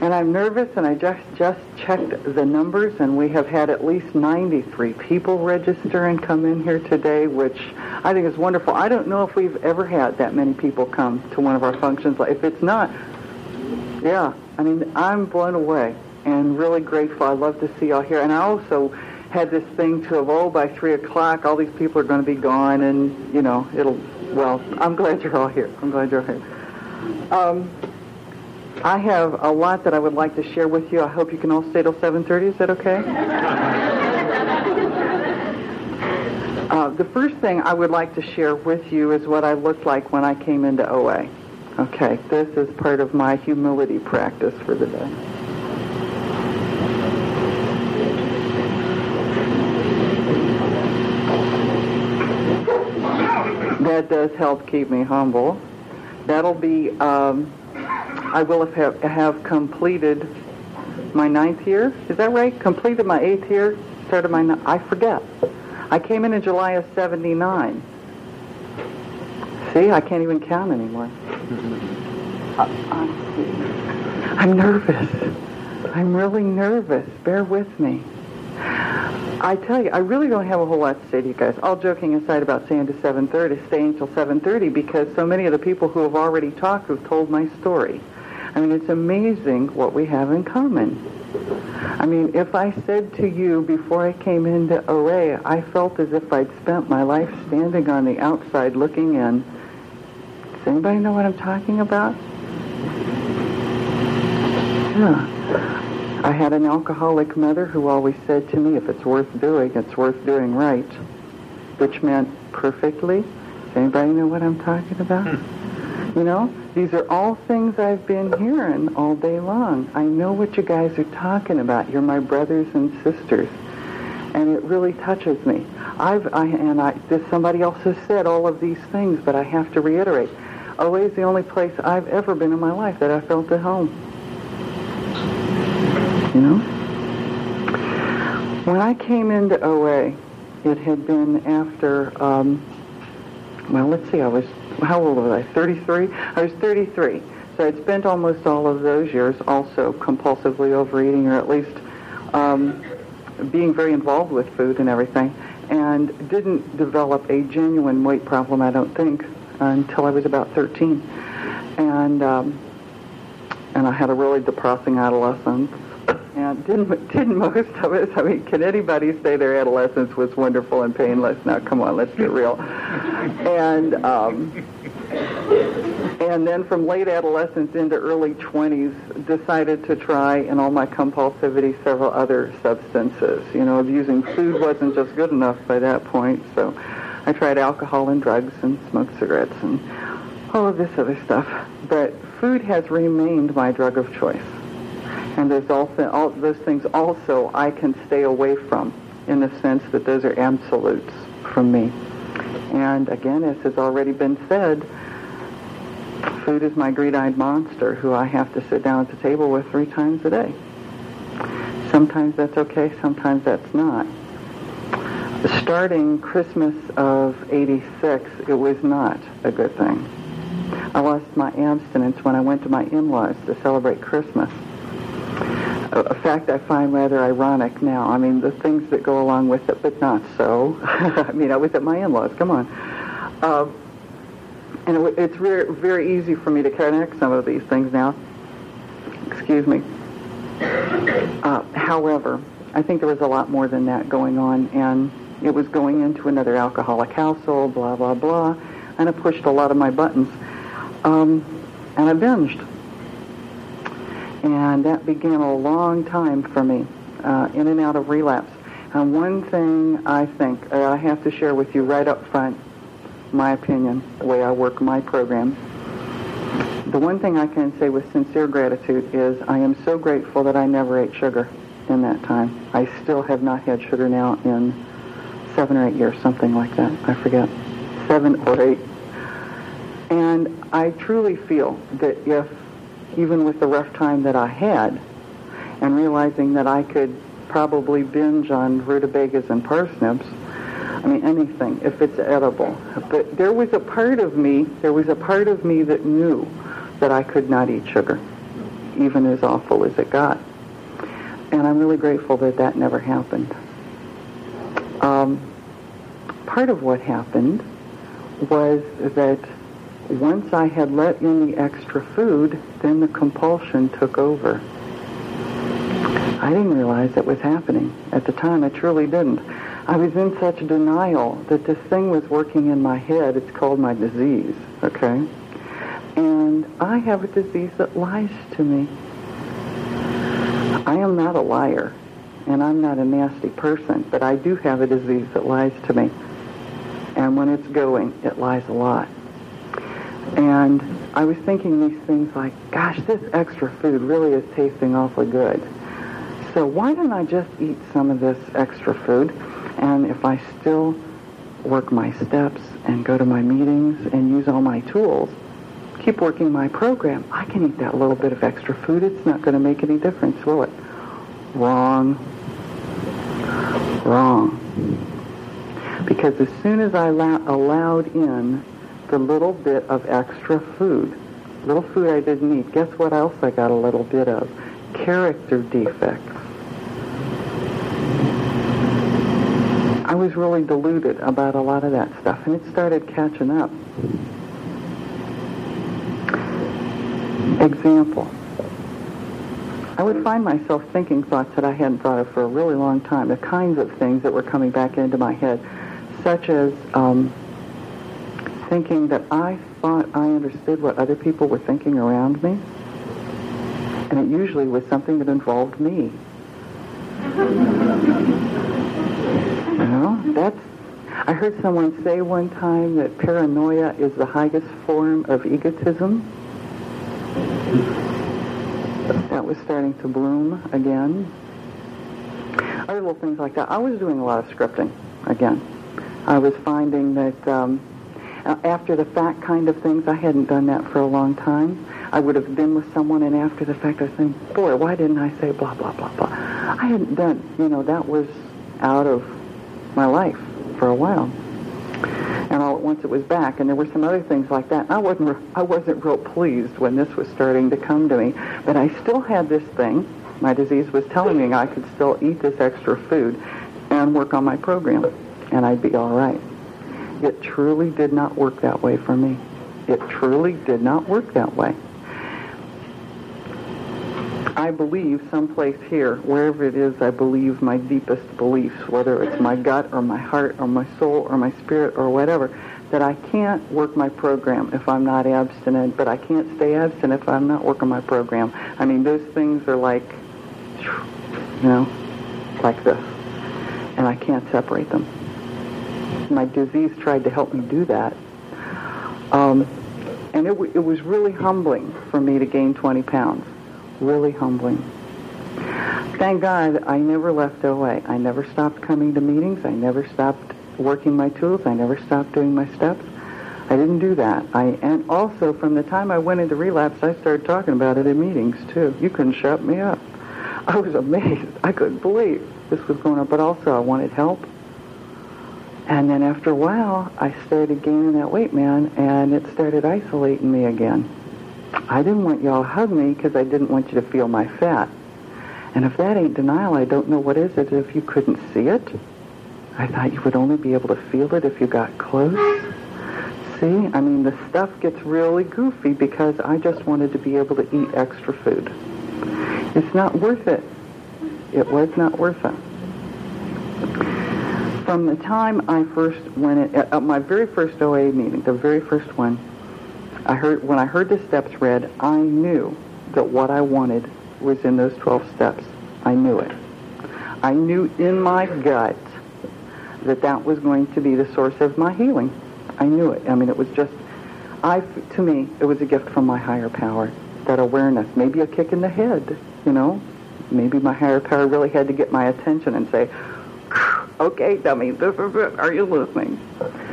And I'm nervous, and I just just checked the numbers, and we have had at least 93 people register and come in here today, which I think is wonderful. I don't know if we've ever had that many people come to one of our functions. If it's not, yeah, I mean, I'm blown away and really grateful. I love to see y'all here. And I also had this thing to evolve by 3 o'clock. All these people are going to be gone, and, you know, it'll, well, I'm glad you're all here. I'm glad you're here. Um, I have a lot that I would like to share with you. I hope you can all stay till 7.30. Is that okay? uh, the first thing I would like to share with you is what I looked like when I came into OA. Okay, this is part of my humility practice for the day. That does help keep me humble. That'll be um, I will have, have completed my ninth year. Is that right? Completed my eighth year. Started my. I forget. I came in in July of '79. See, I can't even count anymore. Uh, I'm nervous. I'm really nervous. Bear with me. I tell you, I really don't have a whole lot to say to you guys. All joking aside about staying to 7.30, staying until 7.30 because so many of the people who have already talked have told my story. I mean, it's amazing what we have in common. I mean, if I said to you before I came into OA, I felt as if I'd spent my life standing on the outside looking in. Does anybody know what I'm talking about? Yeah. I had an alcoholic mother who always said to me, if it's worth doing, it's worth doing right, which meant perfectly. Does anybody know what I'm talking about? Hmm. You know, these are all things I've been hearing all day long. I know what you guys are talking about. You're my brothers and sisters. And it really touches me. I've, I, and I, this, somebody else has said all of these things, but I have to reiterate. OA is the only place I've ever been in my life that I felt at home. You know? When I came into OA, it had been after, um, well, let's see, I was how old was I? 33? I was 33. So I'd spent almost all of those years also compulsively overeating or at least um, being very involved with food and everything and didn't develop a genuine weight problem, I don't think, until I was about 13. And, um, and I had a really depressing adolescence. And didn't, didn't most of us, I mean, can anybody say their adolescence was wonderful and painless? Now, come on, let's get real. And, um, and then from late adolescence into early 20s, decided to try, in all my compulsivity, several other substances. You know, abusing food wasn't just good enough by that point, so I tried alcohol and drugs and smoked cigarettes and all of this other stuff. But food has remained my drug of choice. And there's also all those things also I can stay away from in the sense that those are absolutes from me. And again, as has already been said, food is my greed-eyed monster who I have to sit down at the table with three times a day. Sometimes that's okay, sometimes that's not. Starting Christmas of 86, it was not a good thing. I lost my abstinence when I went to my in-laws to celebrate Christmas. A fact I find rather ironic now. I mean, the things that go along with it, but not so. I mean, I was at my in-laws. Come on. Uh, and it, it's very, very easy for me to connect some of these things now. Excuse me. Uh, however, I think there was a lot more than that going on, and it was going into another alcoholic household, blah, blah, blah, and it pushed a lot of my buttons. Um, and I binged. And that began a long time for me, uh, in and out of relapse. And one thing I think I have to share with you right up front, my opinion, the way I work my program. The one thing I can say with sincere gratitude is I am so grateful that I never ate sugar in that time. I still have not had sugar now in seven or eight years, something like that. I forget. Seven or eight. And I truly feel that if even with the rough time that I had, and realizing that I could probably binge on rutabagas and parsnips, I mean, anything, if it's edible. But there was a part of me, there was a part of me that knew that I could not eat sugar. even as awful as it got. And I'm really grateful that that never happened. Um, part of what happened was that once I had let in the extra food, then the compulsion took over. I didn't realize it was happening. At the time, I truly didn't. I was in such denial that this thing was working in my head. It's called my disease, okay? And I have a disease that lies to me. I am not a liar, and I'm not a nasty person, but I do have a disease that lies to me. And when it's going, it lies a lot. And I was thinking these things like, gosh, this extra food really is tasting awfully good. So why don't I just eat some of this extra food? And if I still work my steps and go to my meetings and use all my tools, keep working my program, I can eat that little bit of extra food. It's not going to make any difference, will it? Wrong. Wrong. Because as soon as I allowed in the little bit of extra food, little food I didn't eat, guess what else I got a little bit of? Character defects. I was really deluded about a lot of that stuff, and it started catching up. Example. I would find myself thinking thoughts that I hadn't thought of for a really long time, the kinds of things that were coming back into my head, such as um, thinking that I thought I understood what other people were thinking around me. And it usually was something that involved me. you know, that's, I heard someone say one time that paranoia is the highest form of egotism. That was starting to bloom again. Other little things like that. I was doing a lot of scripting again. I was finding that um, Uh, after the fact kind of things, I hadn't done that for a long time. I would have been with someone, and after the fact, I was thinking, boy, why didn't I say blah, blah, blah, blah? I hadn't done, you know, that was out of my life for a while. And all at once it was back, and there were some other things like that. I wasn't, I wasn't real pleased when this was starting to come to me, but I still had this thing. My disease was telling me I could still eat this extra food and work on my program, and I'd be all right. It truly did not work that way for me. It truly did not work that way. I believe someplace here, wherever it is, I believe my deepest beliefs, whether it's my gut or my heart or my soul or my spirit or whatever, that I can't work my program if I'm not abstinent, but I can't stay abstinent if I'm not working my program. I mean, those things are like, you know, like this. And I can't separate them my disease tried to help me do that. Um, and it, w- it was really humbling for me to gain 20 pounds. Really humbling. Thank God I never left OA. I never stopped coming to meetings. I never stopped working my tools. I never stopped doing my steps. I didn't do that. I and also from the time I went into relapse, I started talking about it in meetings too. You couldn't shut me up. I was amazed. I couldn't believe this was going on. But also, I wanted help. And then after a while, I started gaining that weight, man, and it started isolating me again. I didn't want y'all to hug me because I didn't want you to feel my fat. And if that ain't denial, I don't know what is it if you couldn't see it. I thought you would only be able to feel it if you got close. See, I mean, the stuff gets really goofy because I just wanted to be able to eat extra food. It's not worth it. It was not worth it from the time I first went at, at uh, uh, my very first OA meeting, the very first one, I heard when I heard the steps read, I knew that what I wanted was in those 12 steps. I knew it. I knew in my gut that that was going to be the source of my healing. I knew it. I mean, it was just, I, to me, it was a gift from my higher power. That awareness, maybe a kick in the head, you know, maybe my higher power really had to get my attention and say, okay, dummy, this is it. Are you listening?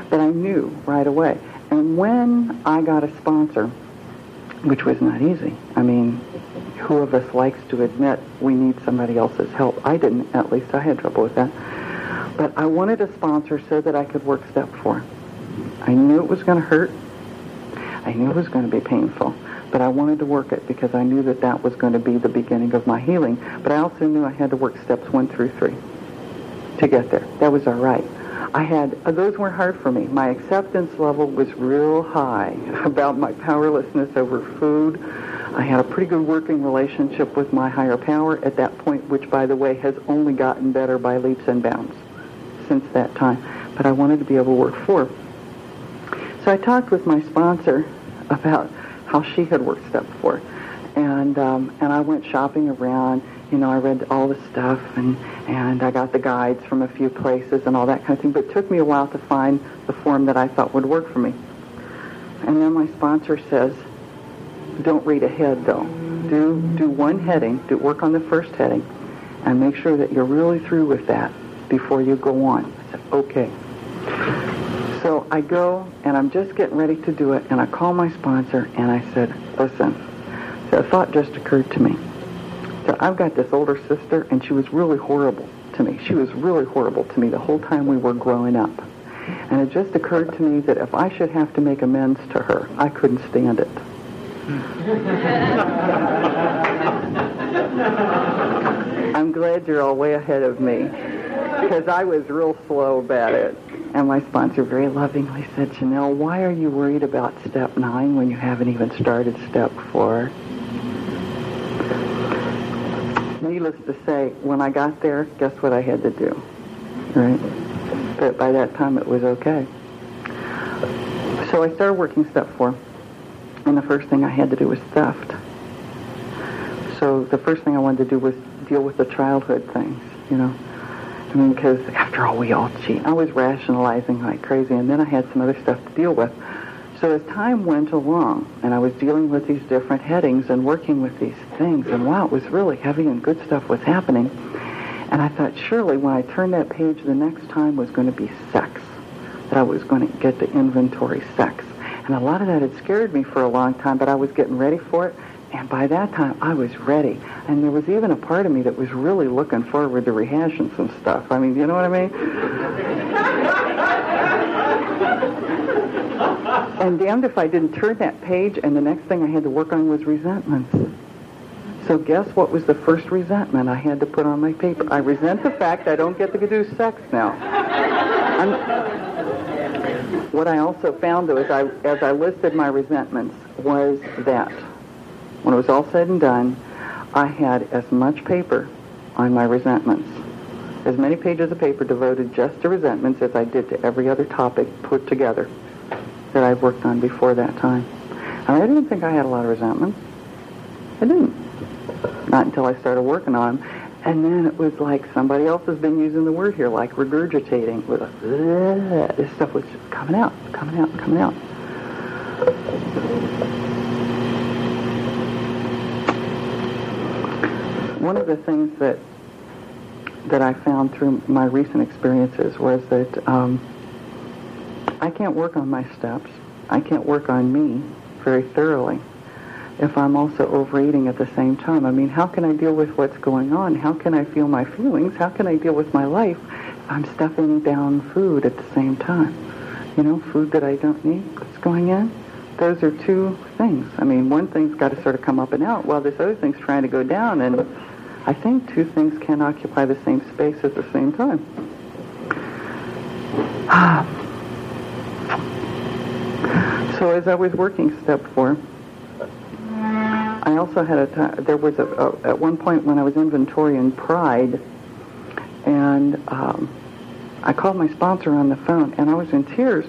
But I knew right away. And when I got a sponsor, which was not easy, I mean, who of us likes to admit we need somebody else's help? I didn't, at least I had trouble with that. But I wanted a sponsor so that I could work step four. I knew it was going to hurt. I knew it was going to be painful. But I wanted to work it because I knew that that was going to be the beginning of my healing. But I also knew I had to work steps one through three to get there. That was all right. I had uh, those weren't hard for me. My acceptance level was real high about my powerlessness over food. I had a pretty good working relationship with my higher power at that point, which, by the way, has only gotten better by leaps and bounds since that time. But I wanted to be able to work four. So I talked with my sponsor about how she had worked step four, and um, and I went shopping around. You know, I read all the stuff and and I got the guides from a few places and all that kind of thing. But it took me a while to find the form that I thought would work for me. And then my sponsor says, don't read ahead though. Do do one heading, do work on the first heading, and make sure that you're really through with that before you go on. I said, okay. So I go and I'm just getting ready to do it, and I call my sponsor and I said, listen, so a thought just occurred to me. So I've got this older sister, and she was really horrible to me. She was really horrible to me the whole time we were growing up. And it just occurred to me that if I should have to make amends to her, I couldn't stand it. I'm glad you're all way ahead of me because I was real slow about it. And my sponsor very lovingly said, Janelle, why are you worried about step nine when you haven't even started step four? Needless to say, when I got there, guess what I had to do? Right? But by that time, it was okay. So I started working step four. And the first thing I had to do was theft. So the first thing I wanted to do was deal with the childhood things, you know. I mean, because after all, we all cheat. I was rationalizing like crazy, and then I had some other stuff to deal with. So as time went along, and I was dealing with these different headings and working with these things, and wow, it was really heavy and good stuff was happening. And I thought, surely when I turned that page, the next time was going to be sex, that I was going to get to inventory sex. And a lot of that had scared me for a long time, but I was getting ready for it. And by that time, I was ready. And there was even a part of me that was really looking forward to rehashing some stuff. I mean, you know what I mean? and damned if I didn't turn that page, and the next thing I had to work on was resentments. So guess what was the first resentment I had to put on my paper? I resent the fact I don't get to do sex now. I'm, what I also found, though, as I, as I listed my resentments, was that when it was all said and done, I had as much paper on my resentments, as many pages of paper devoted just to resentments as I did to every other topic put together that I've worked on before that time. And I didn't think I had a lot of resentments. I didn't. Not until I started working on them. And then it was like somebody else has been using the word here, like regurgitating. With a, this stuff was just coming out, coming out, coming out. One of the things that that I found through my recent experiences was that um, I can't work on my steps. I can't work on me very thoroughly if I'm also overeating at the same time? I mean, how can I deal with what's going on? How can I feel my feelings? How can I deal with my life if I'm stuffing down food at the same time? You know, food that I don't need that's going in. Those are two things. I mean, one thing's got to sort of come up and out while this other thing's trying to go down. And I think two things can occupy the same space at the same time. so as I was working step four, I also had a time, there was a, a, at one point when I was inventorying Pride, and um, I called my sponsor on the phone, and I was in tears.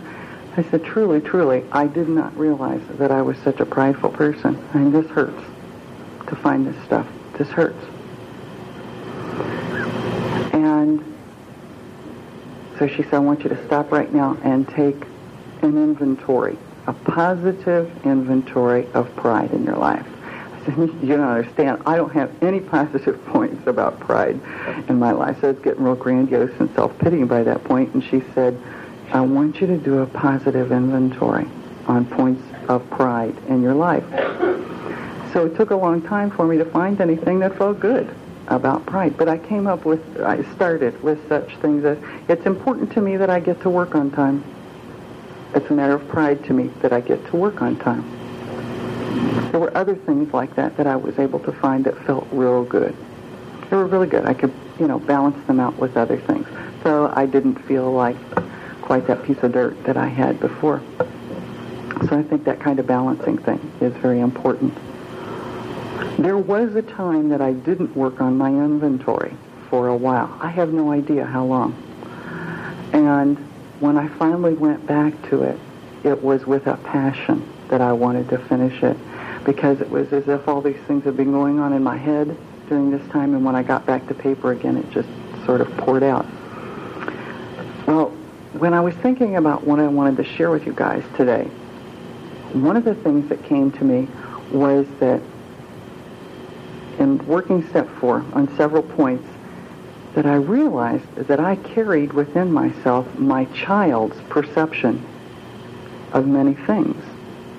I said, truly, truly, I did not realize that I was such a prideful person. I mean, this hurts to find this stuff. This hurts. And so she said, I want you to stop right now and take an inventory, a positive inventory of pride in your life. You don't understand. I don't have any positive points about pride in my life. So it's getting real grandiose and self-pitying by that point. And she said, I want you to do a positive inventory on points of pride in your life. So it took a long time for me to find anything that felt good about pride. But I came up with, I started with such things as, it's important to me that I get to work on time. It's a matter of pride to me that I get to work on time. There were other things like that that I was able to find that felt real good. They were really good. I could, you know, balance them out with other things. So I didn't feel like quite that piece of dirt that I had before. So I think that kind of balancing thing is very important. There was a time that I didn't work on my inventory for a while. I have no idea how long. And when I finally went back to it, it was with a passion that I wanted to finish it because it was as if all these things had been going on in my head during this time, and when I got back to paper again, it just sort of poured out. Well, when I was thinking about what I wanted to share with you guys today, one of the things that came to me was that in working step four on several points, that I realized that I carried within myself my child's perception of many things,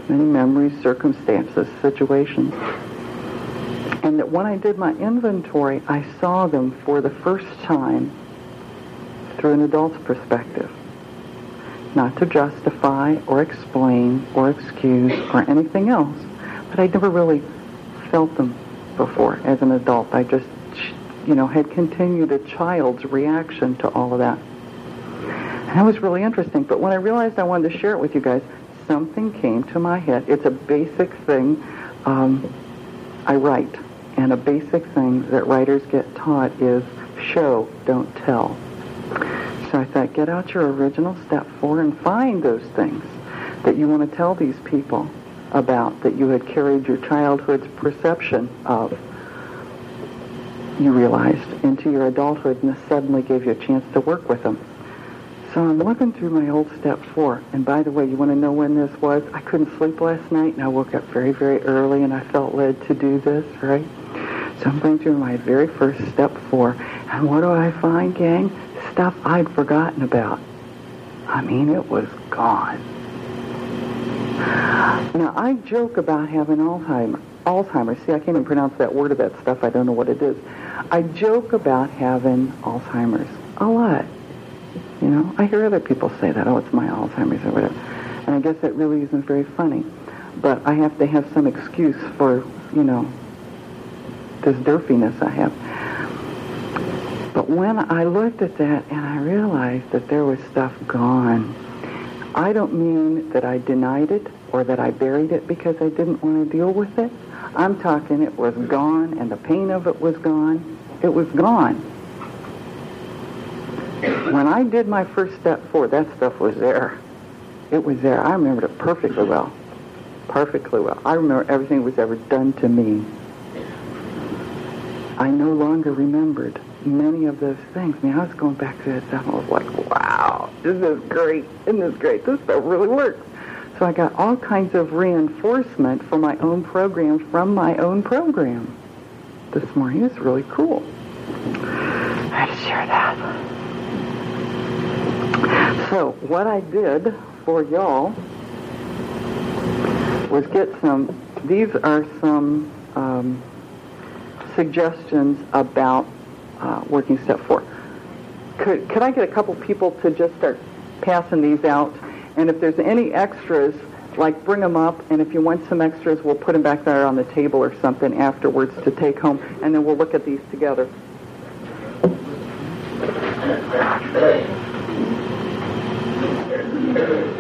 many memories, circumstances, situations. And that when I did my inventory, I saw them for the first time through an adult's perspective. Not to justify or explain or excuse or anything else, but I'd never really felt them before as an adult. I just you know, had continued a child's reaction to all of that. And that was really interesting. But when I realized I wanted to share it with you guys, something came to my head. It's a basic thing. Um, I write. And a basic thing that writers get taught is show, don't tell. So I thought, get out your original step four and find those things that you want to tell these people about that you had carried your childhood's perception of you realized into your adulthood and this suddenly gave you a chance to work with them. So I'm looking through my old step four. And by the way, you want to know when this was? I couldn't sleep last night and I woke up very, very early and I felt led to do this, right? So I'm going through my very first step four. And what do I find, gang? Stuff I'd forgotten about. I mean, it was gone. Now, I joke about having Alzheimer's. Alzheimer's. See, I can't even pronounce that word of that stuff. I don't know what it is. I joke about having Alzheimer's a lot. You know, I hear other people say that, oh, it's my Alzheimer's or whatever. And I guess that really isn't very funny. But I have to have some excuse for, you know, this derpiness I have. But when I looked at that and I realized that there was stuff gone, I don't mean that I denied it or that I buried it because I didn't want to deal with it. I'm talking it was gone and the pain of it was gone. It was gone. When I did my first step forward, that stuff was there. It was there. I remembered it perfectly well. Perfectly well. I remember everything that was ever done to me. I no longer remembered many of those things. I mean, I was going back to that stuff I was like, wow, this is great. Isn't this great? This stuff really works. So I got all kinds of reinforcement for my own program from my own program this morning. It's really cool. I had to share that. So what I did for y'all was get some, these are some um, suggestions about uh, working step four. Could, could I get a couple people to just start passing these out? And if there's any extras, like bring them up, and if you want some extras, we'll put them back there on the table or something afterwards to take home, and then we'll look at these together. We'll read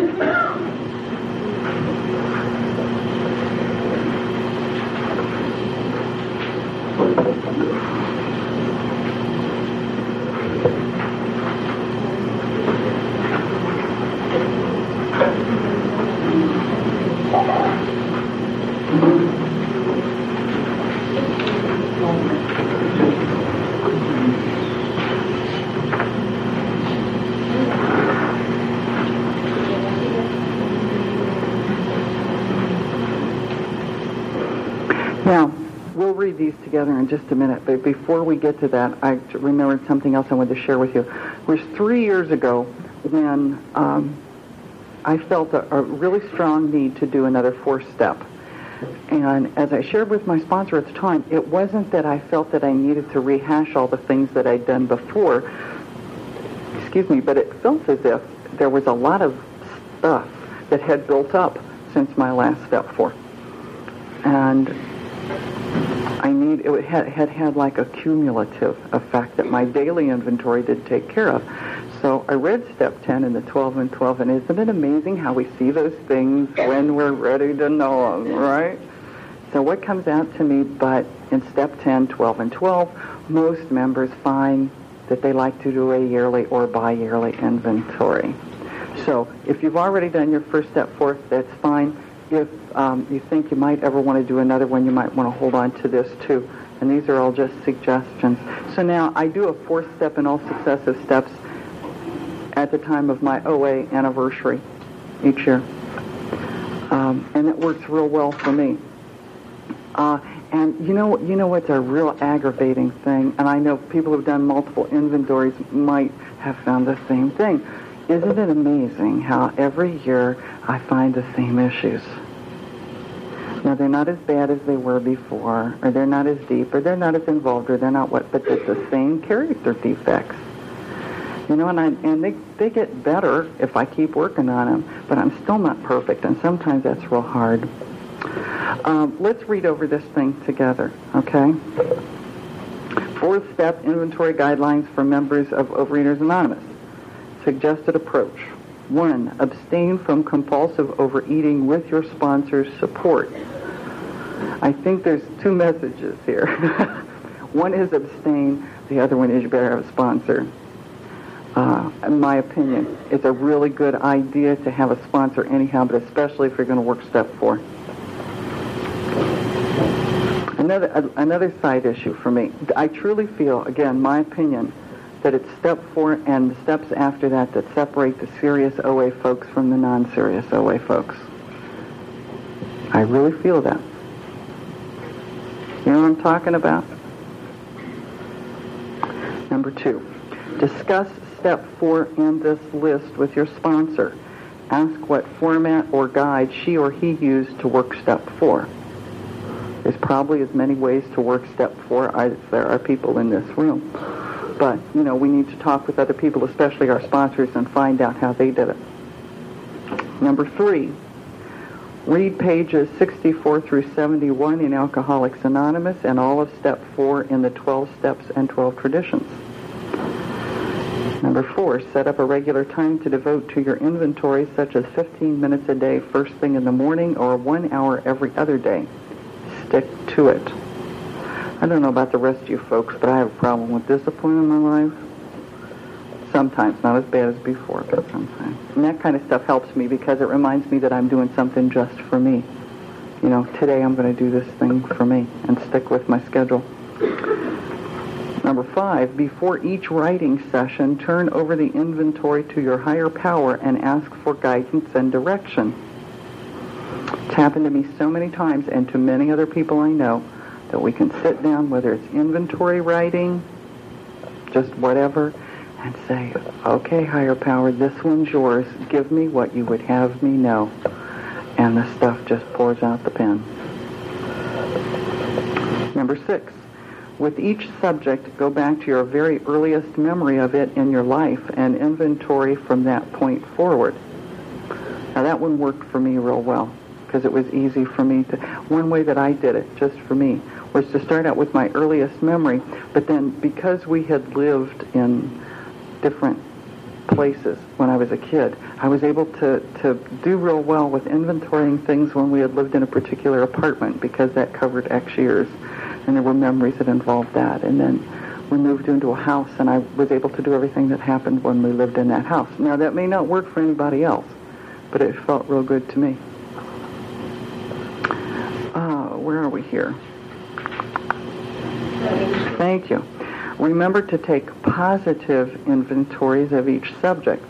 these together in just a minute, but before we get to that, I remembered something else I wanted to share with you. It was three years ago when um, I felt a, a really strong need to do another fourth step. And as I shared with my sponsor at the time, it wasn't that I felt that I needed to rehash all the things that I'd done before, excuse me, but it felt as if there was a lot of stuff that had built up since my last step four. and I need it had, had had like a cumulative effect that my daily inventory did take care of. So I read step 10 in the 12 and 12, and isn't it amazing how we see those things when we're ready to know them, right? So what comes out to me, but in step 10, 12, and 12, most members find that they like to do a yearly or bi-yearly inventory. So if you've already done your first step four, that's fine. If um, you think you might ever want to do another one, you might want to hold on to this too. And these are all just suggestions. So now I do a fourth step in all successive steps at the time of my OA anniversary each year. Um, and it works real well for me. Uh, and you know, you know what's a real aggravating thing, and I know people who've done multiple inventories might have found the same thing. Isn't it amazing how every year I find the same issues? Now they're not as bad as they were before, or they're not as deep, or they're not as involved, or they're not what, but it's the same character defects. You know, and I, and they they get better if I keep working on them, but I'm still not perfect, and sometimes that's real hard. Um, let's read over this thing together, okay? Fourth step, inventory guidelines for members of Overeaters Anonymous. Suggested approach. One, abstain from compulsive overeating with your sponsor's support. I think there's two messages here. one is abstain, the other one is you better have a sponsor. Uh, in my opinion, it's a really good idea to have a sponsor anyhow, but especially if you're going to work step four. Another, another side issue for me. I truly feel, again, my opinion, that it's step four and the steps after that that separate the serious OA folks from the non-serious OA folks. I really feel that. You know what I'm talking about? Number two, discuss step four in this list with your sponsor. Ask what format or guide she or he used to work step four. There's probably as many ways to work step four as there are people in this room. But, you know, we need to talk with other people, especially our sponsors, and find out how they did it. Number three, read pages 64 through 71 in Alcoholics Anonymous and all of step four in the 12 steps and 12 traditions. Number four, set up a regular time to devote to your inventory, such as 15 minutes a day first thing in the morning or one hour every other day stick to it. I don't know about the rest of you folks, but I have a problem with discipline in my life. Sometimes, not as bad as before, but sometimes. And that kind of stuff helps me because it reminds me that I'm doing something just for me. You know, today I'm going to do this thing for me and stick with my schedule. Number five, before each writing session, turn over the inventory to your higher power and ask for guidance and direction. It's happened to me so many times and to many other people I know that we can sit down, whether it's inventory writing, just whatever, and say, okay, higher power, this one's yours. Give me what you would have me know. And the stuff just pours out the pen. Number six, with each subject, go back to your very earliest memory of it in your life and inventory from that point forward. Now that one worked for me real well because it was easy for me to. One way that I did it, just for me, was to start out with my earliest memory, but then because we had lived in different places when I was a kid, I was able to, to do real well with inventorying things when we had lived in a particular apartment because that covered X years, and there were memories that involved that. And then we moved into a house, and I was able to do everything that happened when we lived in that house. Now, that may not work for anybody else, but it felt real good to me uh, where are we here? Thank you. Remember to take positive inventories of each subject.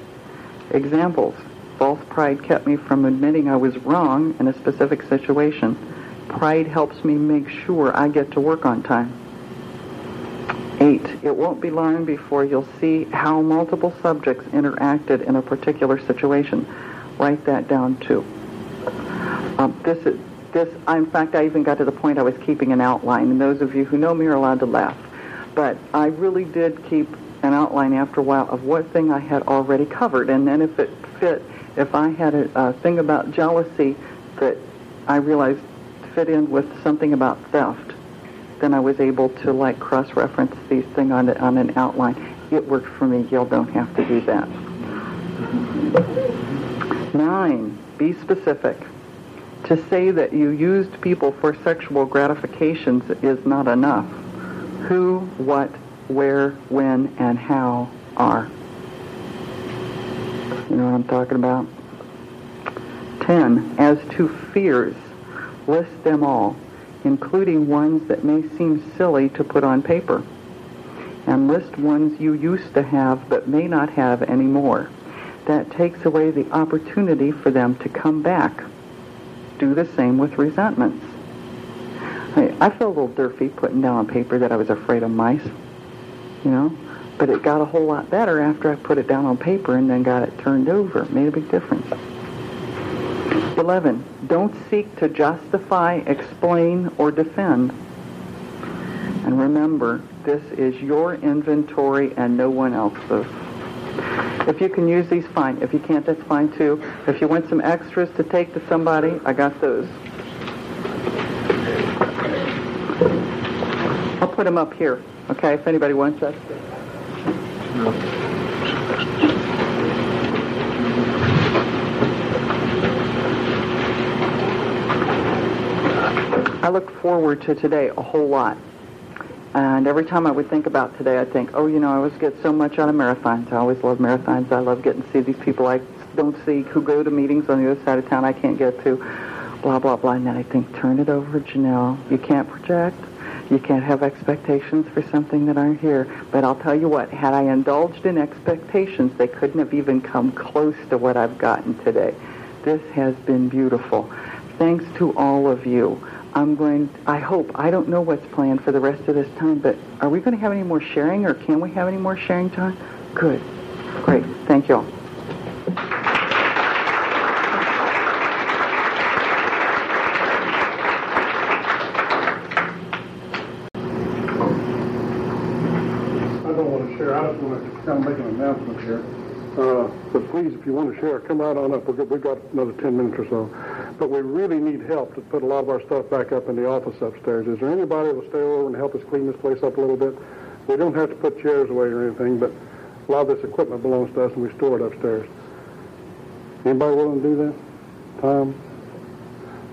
Examples. False pride kept me from admitting I was wrong in a specific situation. Pride helps me make sure I get to work on time. Eight, it won't be long before you'll see how multiple subjects interacted in a particular situation. Write that down too. Um, this is, this, in fact, I even got to the point I was keeping an outline, and those of you who know me are allowed to laugh. But I really did keep an outline after a while of what thing I had already covered, and then if it fit, if I had a, a thing about jealousy that I realized fit in with something about theft, then I was able to like cross-reference these things on, on an outline. It worked for me. Y'all don't have to do that. Nine, be specific. To say that you used people for sexual gratifications is not enough. Who, what, where, when, and how are. You know what I'm talking about? 10. As to fears, list them all, including ones that may seem silly to put on paper. And list ones you used to have but may not have anymore. That takes away the opportunity for them to come back. Do the same with resentments. I, I felt a little dirty putting down on paper that I was afraid of mice, you know, but it got a whole lot better after I put it down on paper and then got it turned over. It made a big difference. 11. Don't seek to justify, explain, or defend. And remember, this is your inventory and no one else's. If you can use these, fine. If you can't, that's fine too. If you want some extras to take to somebody, I got those. I'll put them up here, okay, if anybody wants that. I look forward to today a whole lot. And every time I would think about today, I'd think, oh, you know, I always get so much out of marathons. I always love marathons. I love getting to see these people I don't see who go to meetings on the other side of town I can't get to, blah, blah, blah. And then I think, turn it over, Janelle. You can't project. You can't have expectations for something that aren't here. But I'll tell you what, had I indulged in expectations, they couldn't have even come close to what I've gotten today. This has been beautiful. Thanks to all of you. I'm going, I hope, I don't know what's planned for the rest of this time, but are we going to have any more sharing or can we have any more sharing time? Good. Great. Thank you all. I don't want to share. I just want to kind of make an announcement here. Uh, but please, if you want to share, come right on up. We've got another 10 minutes or so. But we really need help to put a lot of our stuff back up in the office upstairs. Is there anybody that will stay over and help us clean this place up a little bit? We don't have to put chairs away or anything, but a lot of this equipment belongs to us and we store it upstairs. Anybody willing to do that? Tom?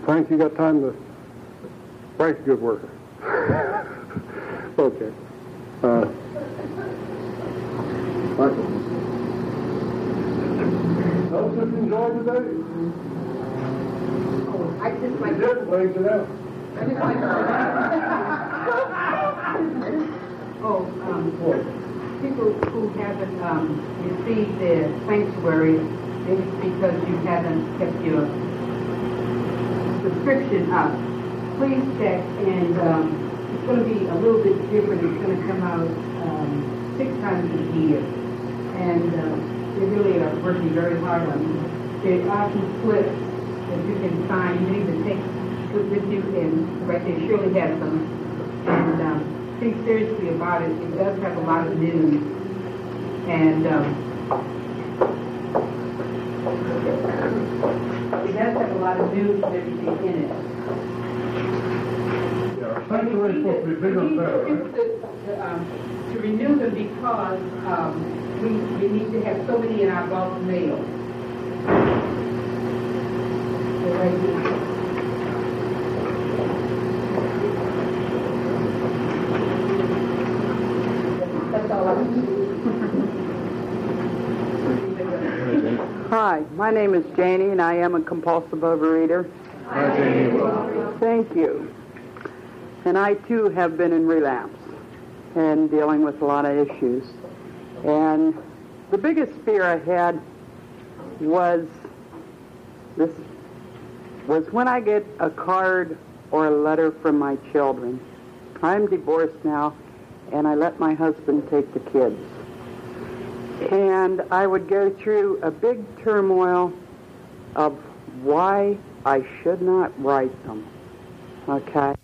Frank, you got time to... Frank's a good worker. okay. Uh, Michael? Those just enjoyed today? I just like, You did, lays it out. I just like, oh, um, people who haven't, um, received their sanctuary, it's because you haven't kept your subscription up. Please check, and, um, it's gonna be a little bit different, it's gonna come out, um, six times a year. And, uh, they really are working very hard on it. There are some slips that you can sign, you need to take with you, and right there Shirley has them. And um, think seriously about it. It does have a lot of news, and um, it does have a lot of news and everything in it. Yeah, our sanctuary's supposed to be bigger and better, We right? need to, to, um, to renew them because um, we, we need to have so many in our bulk mail. They're right here. That's all I Hi, my name is Janie, and I am a compulsive overeater. Thank you. And I too have been in relapse and dealing with a lot of issues. And the biggest fear I had was this was when I get a card or a letter from my children. I'm divorced now, and I let my husband take the kids and I would go through a big turmoil of why I should not write them. Okay?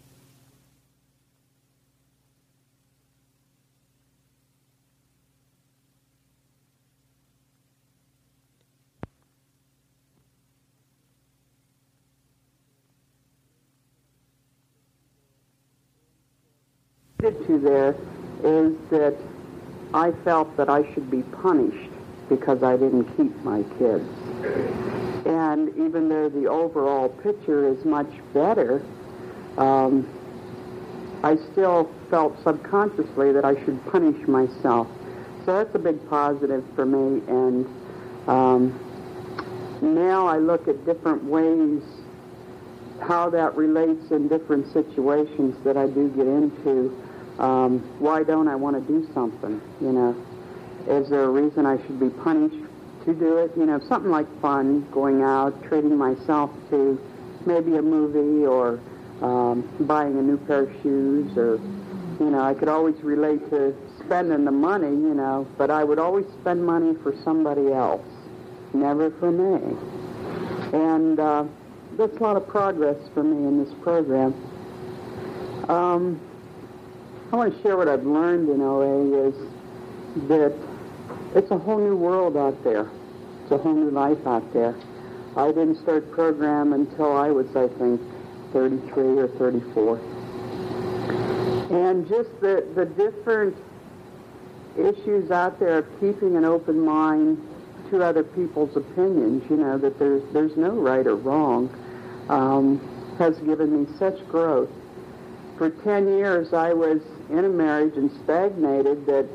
To there is that I felt that I should be punished because I didn't keep my kids. And even though the overall picture is much better, um, I still felt subconsciously that I should punish myself. So that's a big positive for me. And um, now I look at different ways how that relates in different situations that I do get into. Um, why don't I want to do something? You know, is there a reason I should be punished to do it? You know, something like fun, going out, treating myself to maybe a movie or um, buying a new pair of shoes or, you know, I could always relate to spending the money, you know, but I would always spend money for somebody else, never for me. And uh, that's a lot of progress for me in this program. Um, I want to share what I've learned in OA is that it's a whole new world out there. It's a whole new life out there. I didn't start program until I was, I think, 33 or 34. And just the, the different issues out there of keeping an open mind to other people's opinions, you know, that there's, there's no right or wrong, um, has given me such growth. For 10 years, I was in a marriage and stagnated that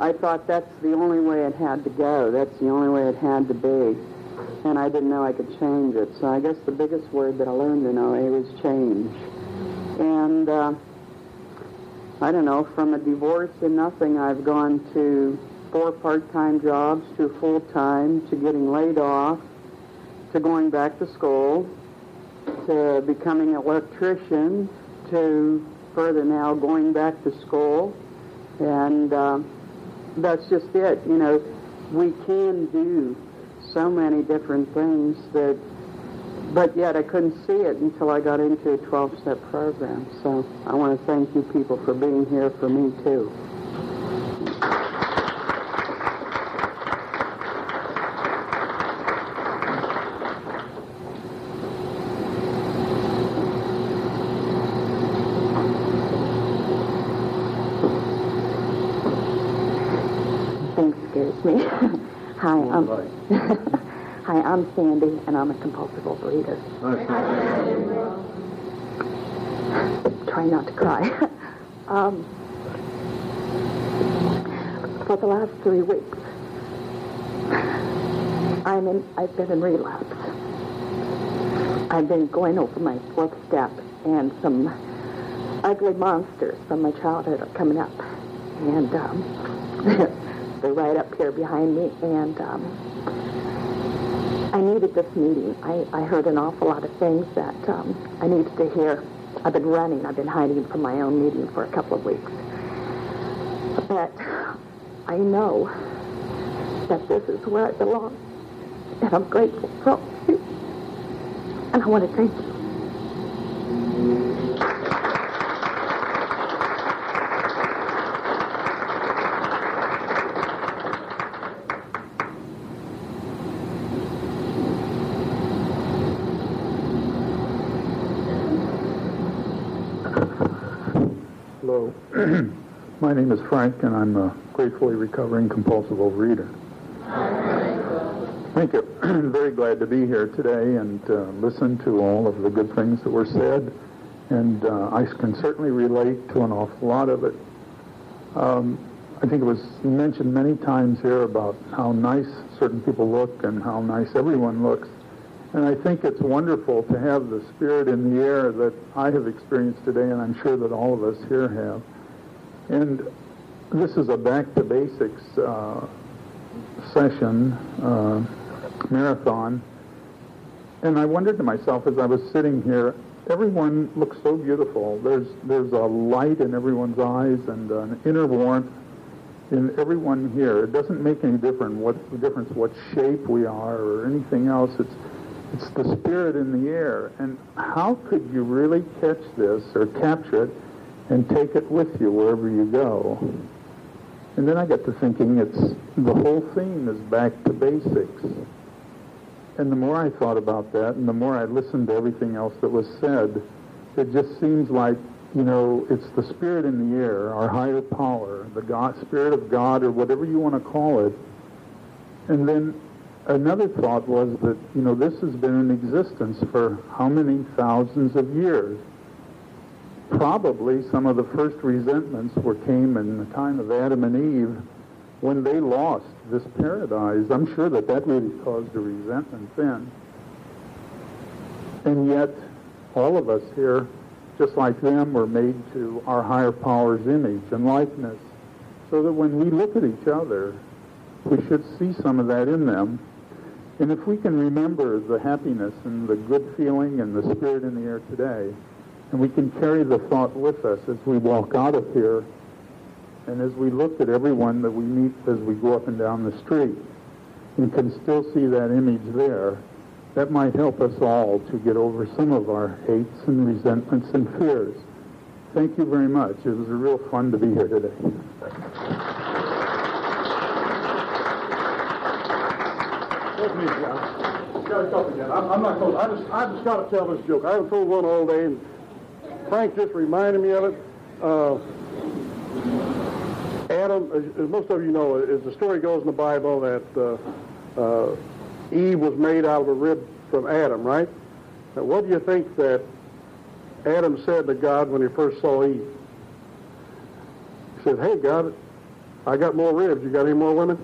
I thought that's the only way it had to go. That's the only way it had to be. And I didn't know I could change it. So I guess the biggest word that I learned in OA was change. And uh, I don't know, from a divorce to nothing, I've gone to four part-time jobs to full-time to getting laid off to going back to school to becoming an electrician to further now going back to school. And uh, that's just it. You know, we can do so many different things that, but yet I couldn't see it until I got into a 12-step program. So I want to thank you people for being here for me too. Thanks scares me. Hi, I'm Hi, I'm Sandy, and I'm a compulsive overeater. Try not to cry. um, for the last three weeks, I'm in. I've been in relapse. I've been going over my fourth step, and some ugly monsters from my childhood are coming up, and um, they're right up here behind me, and um, I needed this meeting. I, I heard an awful lot of things that um, I needed to hear. I've been running. I've been hiding from my own meeting for a couple of weeks. But I know that this is where I belong, and I'm grateful for you. And I want to thank you. My name is Frank, and I'm a gratefully recovering compulsive overeater. Thank you. Very glad to be here today and uh, listen to all of the good things that were said, and uh, I can certainly relate to an awful lot of it. Um, I think it was mentioned many times here about how nice certain people look and how nice everyone looks. And I think it's wonderful to have the spirit in the air that I have experienced today, and I'm sure that all of us here have. And this is a back to basics uh, session, uh, marathon. And I wondered to myself as I was sitting here, everyone looks so beautiful. There's, there's a light in everyone's eyes and an inner warmth in everyone here. It doesn't make any difference what, difference what shape we are or anything else. It's, it's the spirit in the air. And how could you really catch this or capture it and take it with you wherever you go? And then I got to thinking it's the whole theme is back to basics. And the more I thought about that and the more I listened to everything else that was said, it just seems like you know, it's the spirit in the air, our higher power, the God, spirit of God, or whatever you want to call it. And then another thought was that, you know, this has been in existence for how many thousands of years? Probably some of the first resentments were came in the time of Adam and Eve when they lost this paradise. I'm sure that that really caused a resentment then. And yet, all of us here just like them, were made to our higher power's image and likeness. So that when we look at each other, we should see some of that in them. And if we can remember the happiness and the good feeling and the spirit in the air today, and we can carry the thought with us as we walk out of here, and as we look at everyone that we meet as we go up and down the street, and can still see that image there, that might help us all to get over some of our hates and resentments and fears. Thank you very much. It was real fun to be here today. I'm, I'm not going. I just, I just got to tell this joke. I haven't told one all day, Frank just reminded me of it. Uh, Adam, as, most of you know, as the story goes in the Bible, that uh, uh, Eve was made out of a rib from Adam, right? Now, what do you think that Adam said to God when he first saw Eve? He said, Hey, God, I got more ribs. You got any more women?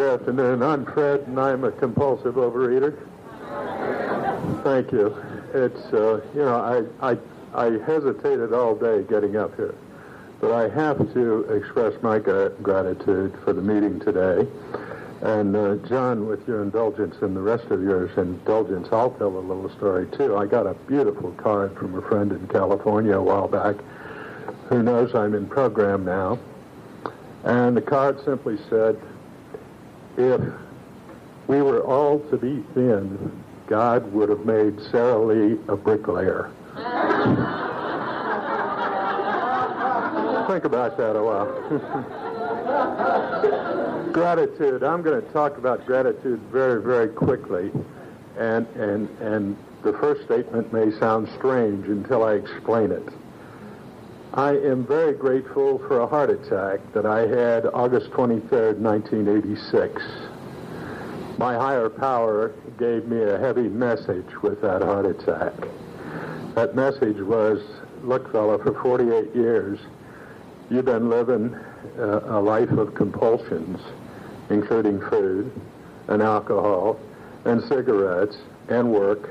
Good afternoon. I'm Fred, and I'm a compulsive overeater. Thank you. It's, uh, you know, I, I I hesitated all day getting up here, but I have to express my gratitude for the meeting today. And uh, John, with your indulgence and the rest of yours indulgence, I'll tell a little story too. I got a beautiful card from a friend in California a while back who knows I'm in program now. And the card simply said, if we were all to be thin, God would have made Sara Lee a bricklayer. Think about that a while. gratitude. I'm going to talk about gratitude very, very quickly. And, and, and the first statement may sound strange until I explain it. I am very grateful for a heart attack that I had August 23rd, 1986. My higher power gave me a heavy message with that heart attack. That message was, look, fella, for 48 years, you've been living uh, a life of compulsions, including food and alcohol and cigarettes and work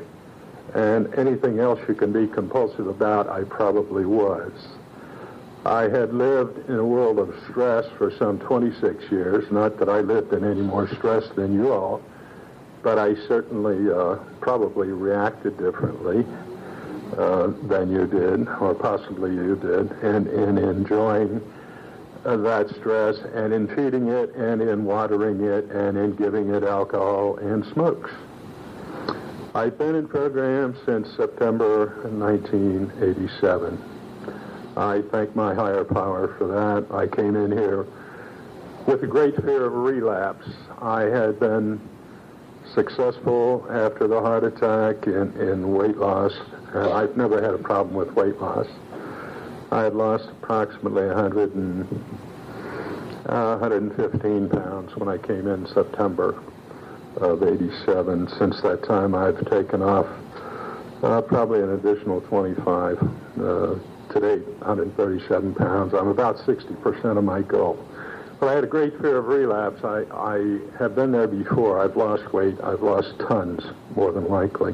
and anything else you can be compulsive about, I probably was. I had lived in a world of stress for some 26 years. Not that I lived in any more stress than you all, but I certainly uh, probably reacted differently uh, than you did, or possibly you did, and in enjoying uh, that stress, and in feeding it, and in watering it, and in giving it alcohol and smokes. I've been in program since September 1987. I thank my higher power for that. I came in here with a great fear of relapse. I had been successful after the heart attack in, in weight loss uh, I've never had a problem with weight loss. I had lost approximately 100 and, uh, 115 pounds when I came in September of 87. Since that time, I've taken off uh, probably an additional 25. Uh, today, 137 pounds. I'm about 60% of my goal. But I had a great fear of relapse. I, I have been there before. I've lost weight. I've lost tons, more than likely.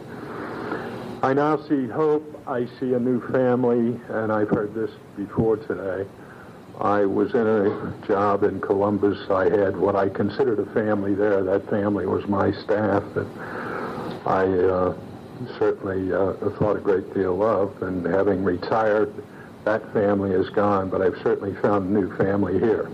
I now see hope. I see a new family, and I've heard this before today. I was in a job in Columbus. I had what I considered a family there. That family was my staff that I uh, certainly uh, thought a great deal of. And having retired, that family is gone, but I've certainly found a new family here.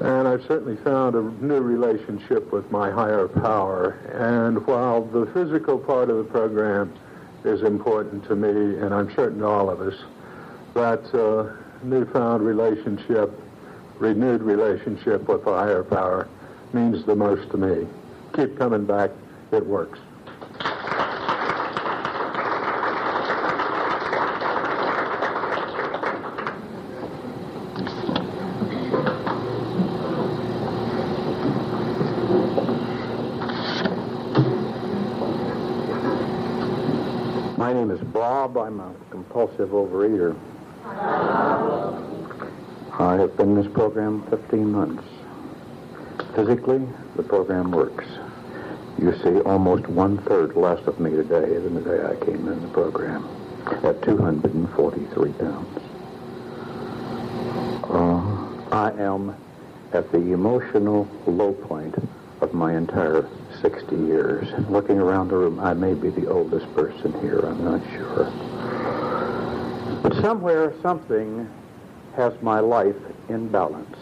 And I've certainly found a new relationship with my higher power. And while the physical part of the program is important to me, and I'm certain to all of us, that uh, newfound relationship renewed relationship with the higher power means the most to me. Keep coming back. It works. My name is Bob. I'm a compulsive overeater. I have been in this program 15 months. Physically, the program works. You see almost one-third less of me today than the day I came in the program at 243 pounds. Uh, I am at the emotional low point of my entire 60 years. Looking around the room, I may be the oldest person here, I'm not sure. But somewhere, something has my life in balance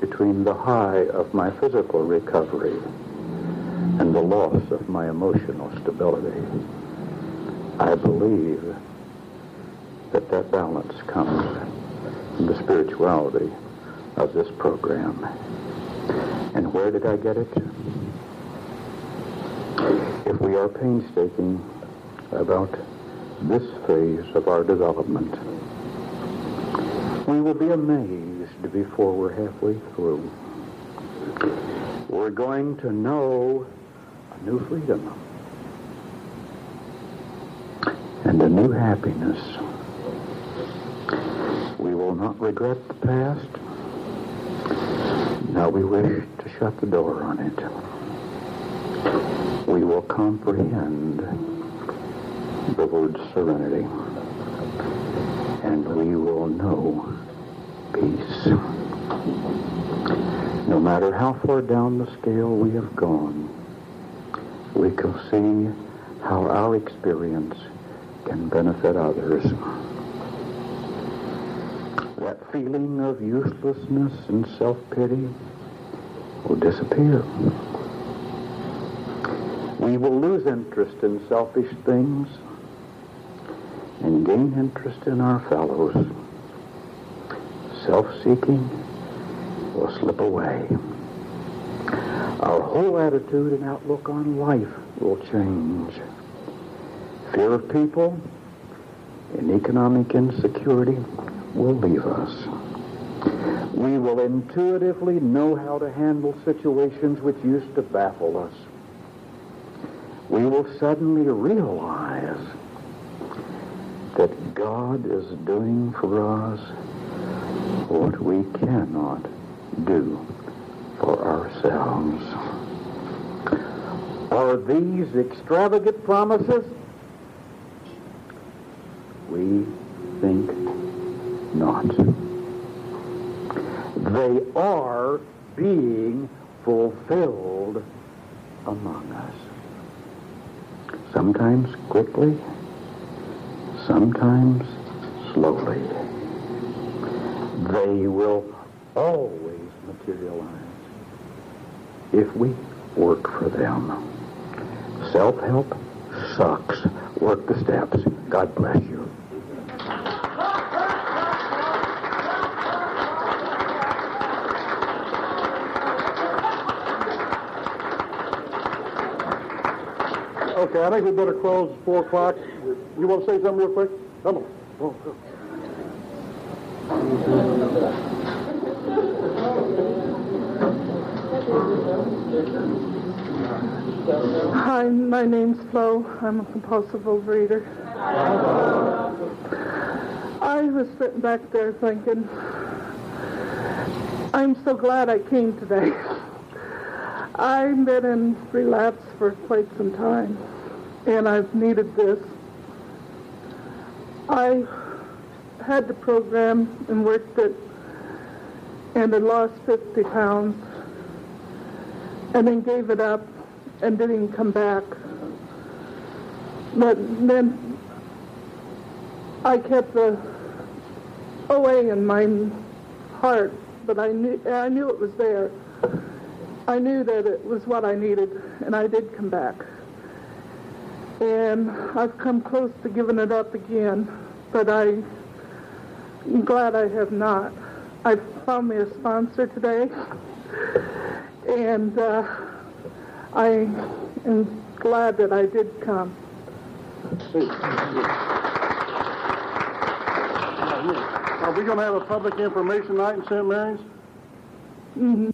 between the high of my physical recovery and the loss of my emotional stability. I believe that that balance comes from the spirituality of this program. And where did I get it? If we are painstaking about this phase of our development, we will be amazed before we're halfway through. We're going to know a new freedom and a new happiness. We will not regret the past. Now we wish to shut the door on it. We will comprehend the word serenity. And we will know peace. No matter how far down the scale we have gone, we can see how our experience can benefit others. That feeling of uselessness and self-pity will disappear. We will lose interest in selfish things and gain interest in our fellows. Self-seeking will slip away. Our whole attitude and outlook on life will change. Fear of people and economic insecurity will leave us. We will intuitively know how to handle situations which used to baffle us. We will suddenly realize that God is doing for us what we cannot do for ourselves. Are these extravagant promises? We think not. They are being fulfilled among us. Sometimes quickly, sometimes slowly. They will always materialize if we work for them. Self-help sucks. Work the steps. God bless you. Okay, I think we better close at 4 o'clock. You want to say something real quick? Come on. Go. Hi, my name's Flo. I'm a compulsive overeater. I was sitting back there thinking, I'm so glad I came today. I've been in relapse for quite some time, and I've needed this. I had the program and worked it, and I lost 50 pounds, and then gave it up and didn't come back. But then I kept the OA in my heart, but I knew I knew it was there. I knew that it was what I needed, and I did come back. And I've come close to giving it up again, but I'm glad I have not. I found me a sponsor today, and uh, I am glad that I did come. Are we going to have a public information night in St. Mary's? Mm-hmm.